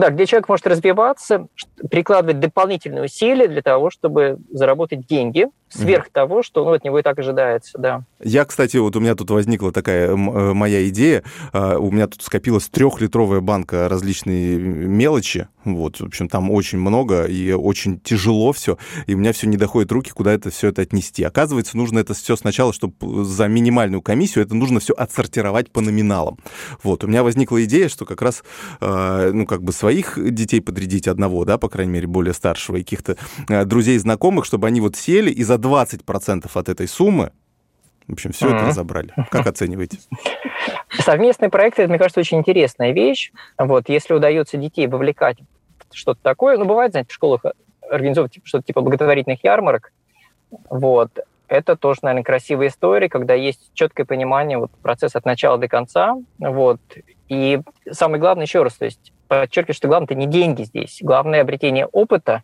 Да, где человек может развиваться, прикладывать дополнительные усилия для того, чтобы заработать деньги сверх mm-hmm. того, что ну, от него и так ожидается, да.
Я, кстати, вот у меня тут возникла такая э, моя идея. А, у меня тут скопилась трехлитровая банка различной мелочи. Вот, в общем, там очень много и очень тяжело все. И у меня все не доходит руки, куда это все это отнести. Оказывается, нужно это все сначала, чтобы за минимальную комиссию это нужно все отсортировать по номиналам. Вот, у меня возникла идея, что как раз, а, ну, как бы своих детей подрядить одного, да, по крайней мере, более старшего, и каких-то а, друзей, знакомых, чтобы они вот сели и за 20% от этой суммы в общем, все mm-hmm. это разобрали. Как оцениваете?
Совместные проекты, это, мне кажется, очень интересная вещь. Вот, если удается детей вовлекать в что-то такое, ну, бывает, знаете, в школах организовывать типа, что-то типа благотворительных ярмарок, вот, это тоже, наверное, красивая история, когда есть четкое понимание вот, процесса от начала до конца, вот, и самое главное, еще раз, то есть подчеркиваю, что главное это не деньги здесь, главное обретение опыта,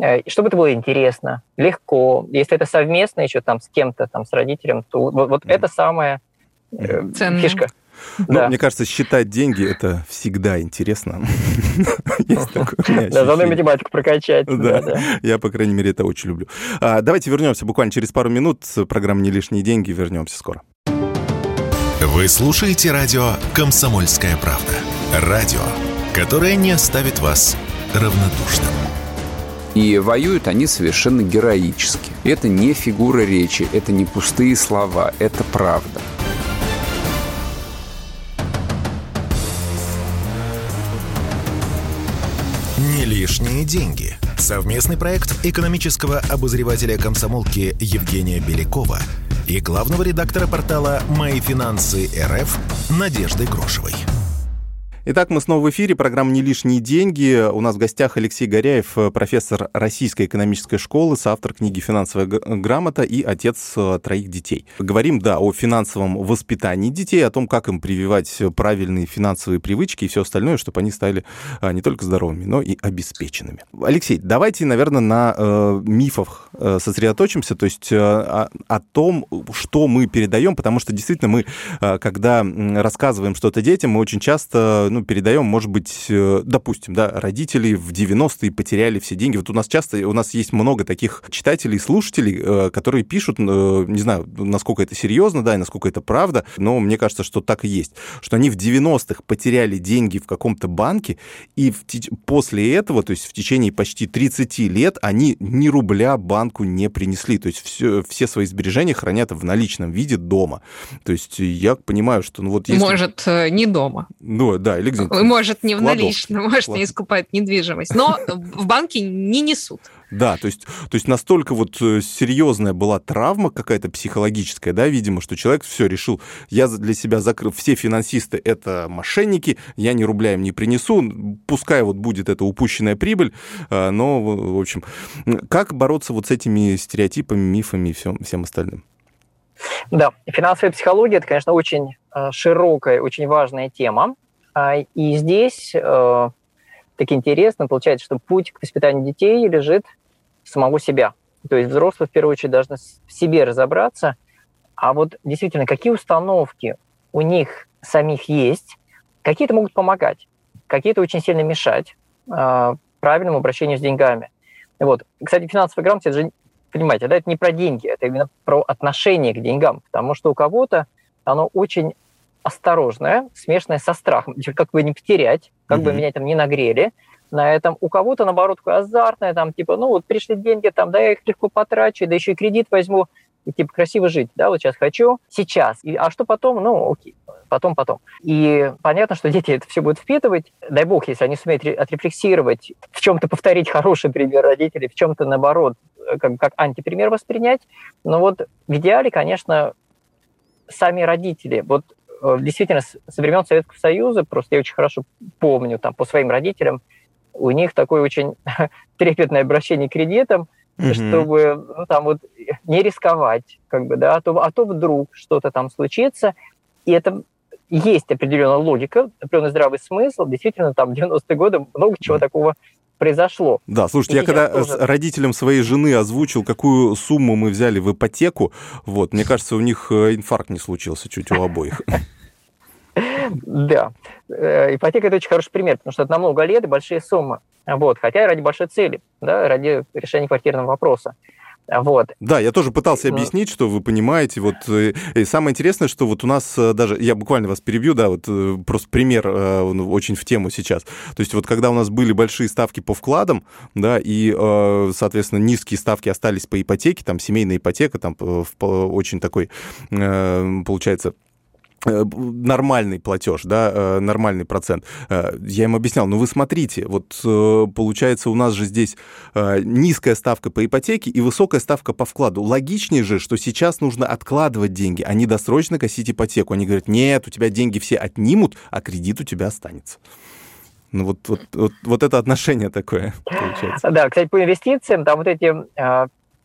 Э, чтобы это было интересно, легко. Если это совместно еще там с кем-то, там с родителем, то вот, вот mm-hmm. это самая э, фишка.
Ну, мне кажется, считать деньги – это всегда интересно. *laughs*
Есть такое Да, заодно математику прокачать.
Да, я, по крайней мере, это очень люблю. А, давайте вернемся буквально через пару минут. Программа «Не лишние деньги». Вернемся скоро.
Вы слушаете радио «Комсомольская правда». Радио, которое не оставит вас равнодушным.
И воюют они совершенно героически. Это не фигура речи, это не пустые слова, это правда.
Не лишние деньги. Совместный проект экономического обозревателя комсомолки Евгения Белякова и главного редактора портала «Мои финансы РФ» Надежды Грошевой.
Итак, мы снова в эфире. Программа «Не лишние деньги». У нас в гостях Алексей Горяев, профессор Российской экономической школы, соавтор книги «Финансовая грамота» и отец э, троих детей. Говорим, да, о финансовом воспитании детей, о том, как им прививать правильные финансовые привычки и все остальное, чтобы они стали не только здоровыми, но и обеспеченными. Алексей, давайте, наверное, на э, мифах э, сосредоточимся, то есть э, о, о том, что мы передаем, потому что действительно мы, э, когда рассказываем что-то детям, мы очень часто ну, передаем, может быть, э, допустим, да, родители в 90-е потеряли все деньги. Вот у нас часто, у нас есть много таких читателей, слушателей, э, которые пишут, э, не знаю, насколько это серьезно, да, и насколько это правда, но мне кажется, что так и есть, что они в 90-х потеряли деньги в каком-то банке, и в, после этого, то есть в течение почти 30 лет, они ни рубля банку не принесли, то есть все, все свои сбережения хранят в наличном виде дома. То есть я понимаю, что ну вот
если... Может, не дома.
Ну, да, или
где-нибудь. Может, не в наличном, может, не искупать недвижимость, но в банке не несут.
Да, то есть, то есть настолько вот э, серьезная была травма какая-то психологическая, да, видимо, что человек все решил, я для себя закрыл, все финансисты это мошенники, я ни рубля им не принесу, пускай вот будет эта упущенная прибыль, э, но, в общем, как бороться вот с этими стереотипами, мифами и всем, всем остальным?
Да, финансовая психология – это, конечно, очень э, широкая, очень важная тема. А, и здесь э, так интересно, получается, что путь к воспитанию детей лежит самого себя. То есть взрослые в первую очередь должны в себе разобраться, а вот действительно, какие установки у них самих есть, какие-то могут помогать, какие-то очень сильно мешать э, правильному обращению с деньгами. Вот. Кстати, финансовая грамотность, это же, понимаете, да, это не про деньги, это именно про отношение к деньгам, потому что у кого-то оно очень осторожная, смешанная со страхом. Как бы не потерять, как mm-hmm. бы меня там не нагрели. На этом у кого-то, наоборот, азартное, там, типа, ну, вот пришли деньги, там, да, я их легко потрачу, да еще и кредит возьму, и, типа, красиво жить, да, вот сейчас хочу, сейчас. И, а что потом? Ну, окей, потом, потом. И понятно, что дети это все будут впитывать. Дай бог, если они сумеют отрефлексировать, в чем-то повторить хороший пример родителей, в чем-то, наоборот, как, как антипример воспринять. Но вот в идеале, конечно, сами родители. Вот Э, действительно, со времен Советского Союза, просто я очень хорошо помню там по своим родителям, у них такое очень *laughs* трепетное обращение к кредитам, mm-hmm. чтобы ну, там вот не рисковать, как бы, да, а то, а то вдруг что-то там случится, и это есть определенная логика, определенный здравый смысл. Действительно, там в 90-е годы много чего mm-hmm. такого произошло.
Да, слушайте, я когда тоже... родителям своей жены озвучил, какую сумму мы взяли в ипотеку, вот, мне кажется, у них э, инфаркт не случился чуть у обоих.
Да. Э, ипотека – это очень хороший пример, потому что это на много лет и большие суммы. Вот. Хотя ради большой цели, да, ради решения квартирного вопроса. Вот.
Да, я тоже пытался объяснить, что вы понимаете. Вот э, и самое интересное, что вот у нас э, даже, я буквально вас перебью, да, вот э, просто пример очень в тему сейчас. То есть вот когда у нас были большие ставки по вкладам, да, и, соответственно, низкие ставки остались по ипотеке, там семейная ипотека, там очень такой, получается, нормальный платеж, да, э, нормальный процент. Э, я им объяснял, ну вы смотрите, вот получается у нас же здесь низкая ставка по ипотеке и высокая ставка по вкладу. Логичнее же, что сейчас нужно откладывать деньги, а не досрочно косить ипотеку. Они говорят, нет, у тебя деньги все отнимут, а кредит у тебя останется. Ну вот, вот, вот, вот это отношение такое получается.
Да, кстати, по инвестициям, там вот эти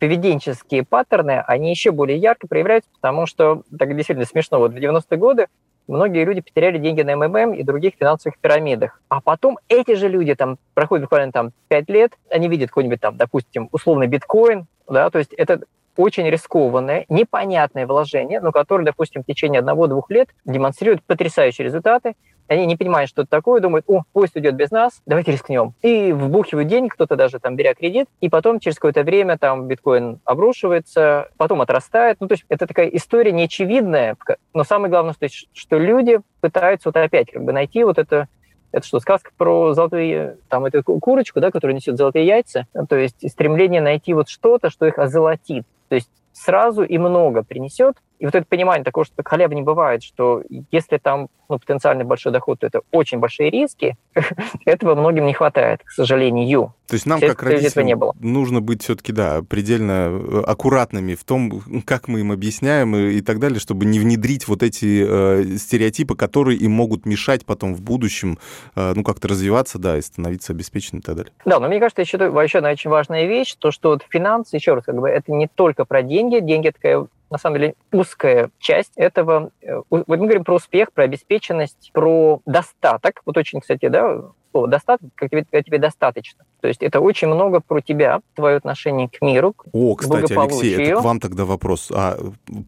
поведенческие паттерны, они еще более ярко проявляются, потому что, так действительно смешно, вот в 90-е годы многие люди потеряли деньги на МММ и других финансовых пирамидах. А потом эти же люди, там, проходит буквально там 5 лет, они видят какой-нибудь там, допустим, условный биткоин, да, то есть это очень рискованное, непонятное вложение, но которое, допустим, в течение одного-двух лет демонстрирует потрясающие результаты, они не понимают, что это такое, думают, о, поезд идет без нас, давайте рискнем. И вбухивают деньги, кто-то даже там беря кредит, и потом через какое-то время там биткоин обрушивается, потом отрастает. Ну, то есть это такая история неочевидная, но самое главное, что, что люди пытаются вот опять как бы найти вот это это что, сказка про золотые, там, эту курочку, да, которая несет золотые яйца? То есть стремление найти вот что-то, что их озолотит. То есть сразу и много принесет, и вот это понимание такого, что халявы не бывает, что если там ну, потенциальный большой доход, то это очень большие риски, *laughs* этого многим не хватает, к сожалению.
То есть нам, как родителям, не было. нужно быть все-таки, да, предельно э, аккуратными в том, как мы им объясняем и, и так далее, чтобы не внедрить вот эти э, стереотипы, которые им могут мешать потом в будущем, э, ну, как-то развиваться, да, и становиться обеспеченным и так далее.
Да, но мне кажется, еще, еще одна очень важная вещь, то, что вот финансы, еще раз, как бы, это не только про деньги, деньги – такая на самом деле узкая часть этого. Э, вот мы говорим про успех, про обеспеченность, про достаток. Вот очень, кстати, да, слово достаток, как тебе, когда тебе достаточно. То есть это очень много про тебя, твое отношение к миру,
О, кстати, Алексей, это к вам тогда вопрос. А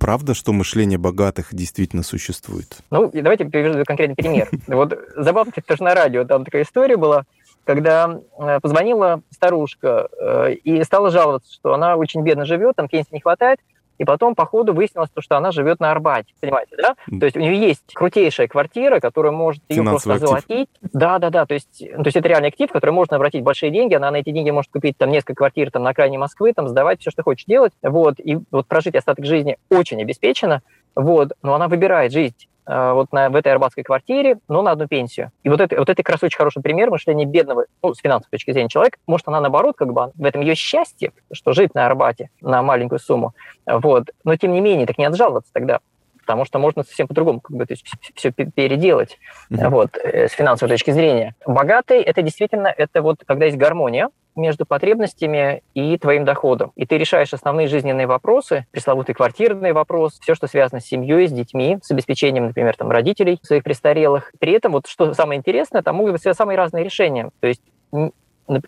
правда, что мышление богатых действительно существует?
Ну, давайте приведу конкретный пример. Вот забавно, тоже на радио там такая история была, когда э, позвонила старушка э, и стала жаловаться, что она очень бедно живет, там пенсии не хватает, и потом, по ходу, выяснилось, что она живет на Арбате. Понимаете, да? То есть у нее есть крутейшая квартира, которая может ее просто озолотить. Да, да, да. То есть, то есть это реальный актив, который можно обратить большие деньги. Она на эти деньги может купить там несколько квартир там, на окраине Москвы, там, сдавать все, что хочешь делать. Вот. И вот прожить остаток жизни очень обеспечено. Вот. Но она выбирает Э, вот на, в этой арбатской квартире, но на одну пенсию. И вот это, вот это как раз очень хороший пример мышления бедного, ну, с финансовой точки зрения человека. Может, она наоборот, как бы, в этом ее счастье, что жить на Арбате на маленькую сумму. Вот. Но, тем не менее, так не отжаловаться тогда потому что можно совсем по-другому как бы, то есть, все переделать mm-hmm. вот, э, с финансовой точки зрения. Богатый – это действительно это вот, когда есть гармония между потребностями и твоим доходом. И ты решаешь основные жизненные вопросы, пресловутый квартирный вопрос, все, что связано с семьей, с детьми, с обеспечением, например, там, родителей своих престарелых. При этом, вот что самое интересное, там могут быть самые разные решения. То есть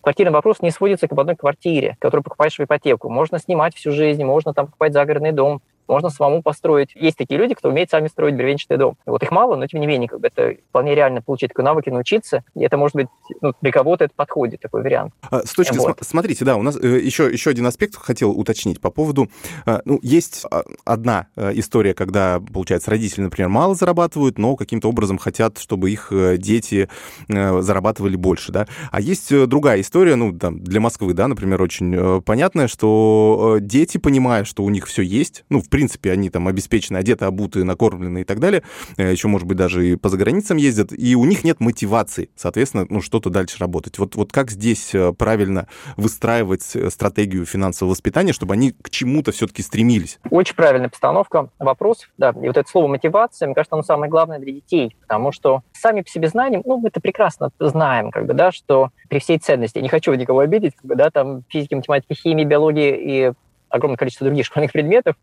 квартирный вопрос не сводится к одной квартире, которую покупаешь в ипотеку. Можно снимать всю жизнь, можно там покупать загородный дом, можно самому построить. Есть такие люди, кто умеет сами строить бревенчатый дом. Вот их мало, но тем не менее, как бы это вполне реально получить такой навык и научиться. И это может быть, ну, для кого-то это подходит, такой вариант.
А, с точки, вот. смотрите, да, у нас э, еще, еще один аспект хотел уточнить по поводу, э, ну, есть а, одна э, история, когда, получается, родители, например, мало зарабатывают, но каким-то образом хотят, чтобы их дети зарабатывали больше, да. А есть другая история, ну, там, для Москвы, да, например, очень понятная, что дети, понимая, что у них все есть, ну, в принципе, они там обеспечены, одеты, обуты, накормлены и так далее, э, еще, может быть, даже и по заграницам ездят, и у них нет мотивации, соответственно, ну, что-то дальше работать. Вот, вот как здесь э, правильно выстраивать э, стратегию финансового воспитания, чтобы они к чему-то все-таки стремились?
Очень правильная постановка вопросов, да, и вот это слово мотивация, мне кажется, оно самое главное для детей, потому что сами по себе знаем, ну, мы это прекрасно знаем, как бы, да, что при всей ценности, я не хочу никого обидеть, как бы, да, там физики, математики, химии, биологии и огромное количество других школьных предметов,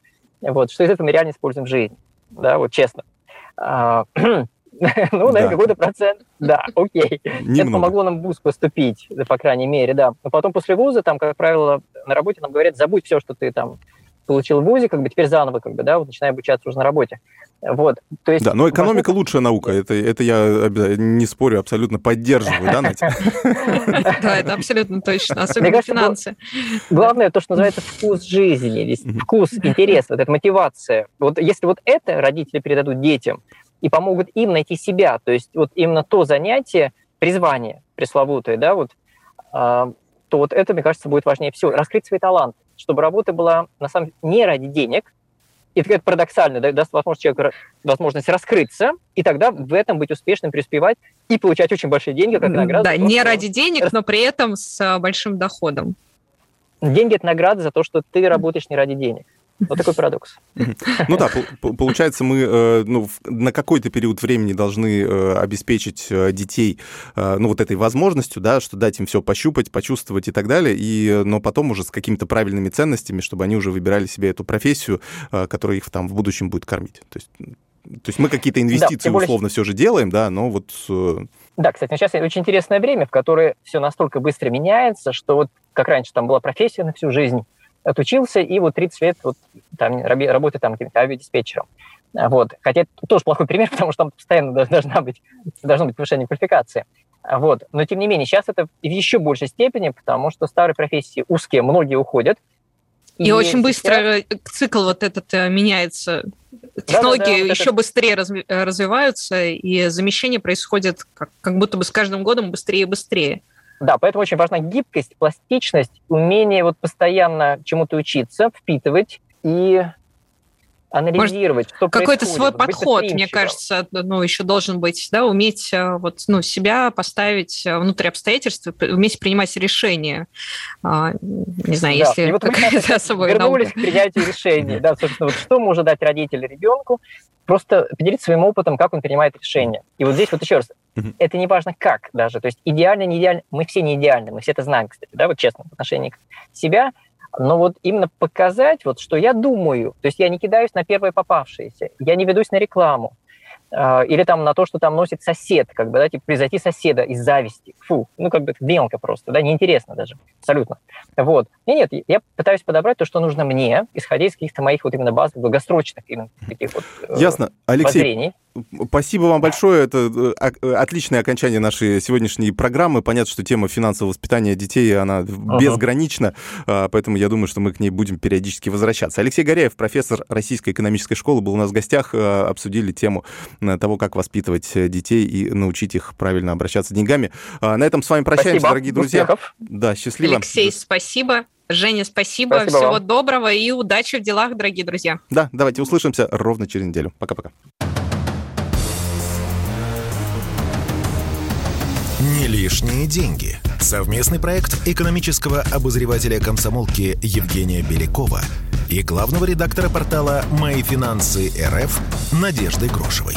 вот, что из этого мы реально используем в жизни, да, вот честно. А, *clears throat* ну, наверное, какой-то процент, да, окей. Это помогло нам в ВУЗ поступить, по крайней мере, да. Но потом после ВУЗа, там, как правило, на работе нам говорят, забудь все, что ты там получил в ВУЗе, как бы теперь заново, как бы, да, вот начинай обучаться уже на работе. Вот,
то есть... Да, но экономика возможно... лучшая наука, это, это я не спорю, абсолютно поддерживаю, да, Надя? *laughs*
Да, это абсолютно точно, особенно финансы.
Главное то, что называется вкус жизни, вкус, интерес, вот эта мотивация. Вот если вот это родители передадут детям и помогут им найти себя, то есть вот именно то занятие, призвание пресловутое, да, вот, а, то вот это, мне кажется, будет важнее всего. Раскрыть свои таланты, чтобы работа была, на самом деле, не ради денег, и это парадоксально, даст возможность человеку возможность раскрыться, и тогда в этом быть успешным, преуспевать и получать очень большие деньги как награду.
Да, не ради денег, но при этом с а, большим доходом.
Деньги – это награда за то, что ты работаешь не ради денег. Вот такой парадокс.
Ну да, получается, мы э, ну, на какой-то период времени должны э, обеспечить э, детей ну, вот этой возможностью, да, что дать им все пощупать, почувствовать и так далее, и, но потом уже с какими-то правильными ценностями, чтобы они уже выбирали себе эту профессию, которая их там в будущем будет кормить. То есть то есть мы какие-то инвестиции да, условно все же делаем, да, но вот...
Да, кстати, сейчас очень интересное время, в которое все настолько быстро меняется, что вот как раньше там была профессия на всю жизнь, отучился, и вот 30 лет вот, там, работает там авиадиспетчером. Вот. Хотя это тоже плохой пример, *laughs* потому что там постоянно должна быть, должно быть повышение квалификации. Вот. Но, тем не менее, сейчас это в еще большей степени, потому что старые профессии узкие, многие уходят.
И, и очень быстро сейчас... цикл вот этот э, меняется. Технологии да, да, да, еще это... быстрее. Э, развиваются, и замещение происходит как, как будто бы с каждым годом быстрее и быстрее.
Да, поэтому очень важна гибкость, пластичность, умение вот постоянно чему-то учиться, впитывать и анализировать, Может, что
какой-то свой подход, мне кажется, ну, еще должен быть, да, уметь э, вот, ну, себя поставить э, внутрь обстоятельств, уметь принимать решения. А, не знаю, да. если
вот какая-то особая вернулись наука. к принятию решений. Да, собственно, вот что может дать родитель ребенку, просто поделиться своим опытом, как он принимает решения. И вот здесь вот еще раз, это не важно как даже, то есть идеально, не идеально, мы все не идеальны, мы все это знаем, кстати, да, вот честно, в отношении к себя, но вот именно показать, вот, что я думаю, то есть я не кидаюсь на первое попавшееся, я не ведусь на рекламу, э, или там на то, что там носит сосед, как бы, да, типа, превзойти соседа из зависти. Фу, ну, как бы, это мелко просто, да, неинтересно даже, абсолютно. Вот. И нет, я пытаюсь подобрать то, что нужно мне, исходя из каких-то моих вот именно базовых, долгосрочных именно таких вот
э, Ясно. Алексей, воззрений. Спасибо вам большое. Это э, э, отличное окончание нашей сегодняшней программы. Понятно, что тема финансового воспитания детей, она uh-huh. безгранична, а, поэтому я думаю, что мы к ней будем периодически возвращаться. Алексей Горяев, профессор Российской экономической школы, был у нас в гостях. Э, обсудили тему того, как воспитывать детей и научить их правильно обращаться с деньгами. А, на этом с вами прощаемся, спасибо. дорогие друзья. Успехов. Да, счастливо.
Алексей, спасибо. Женя, спасибо. спасибо Всего вам. доброго и удачи в делах, дорогие друзья.
Да, давайте услышимся ровно через неделю. Пока-пока.
Не лишние деньги. Совместный проект экономического обозревателя комсомолки Евгения Белякова и главного редактора портала «Мои финансы РФ» Надежды Грошевой.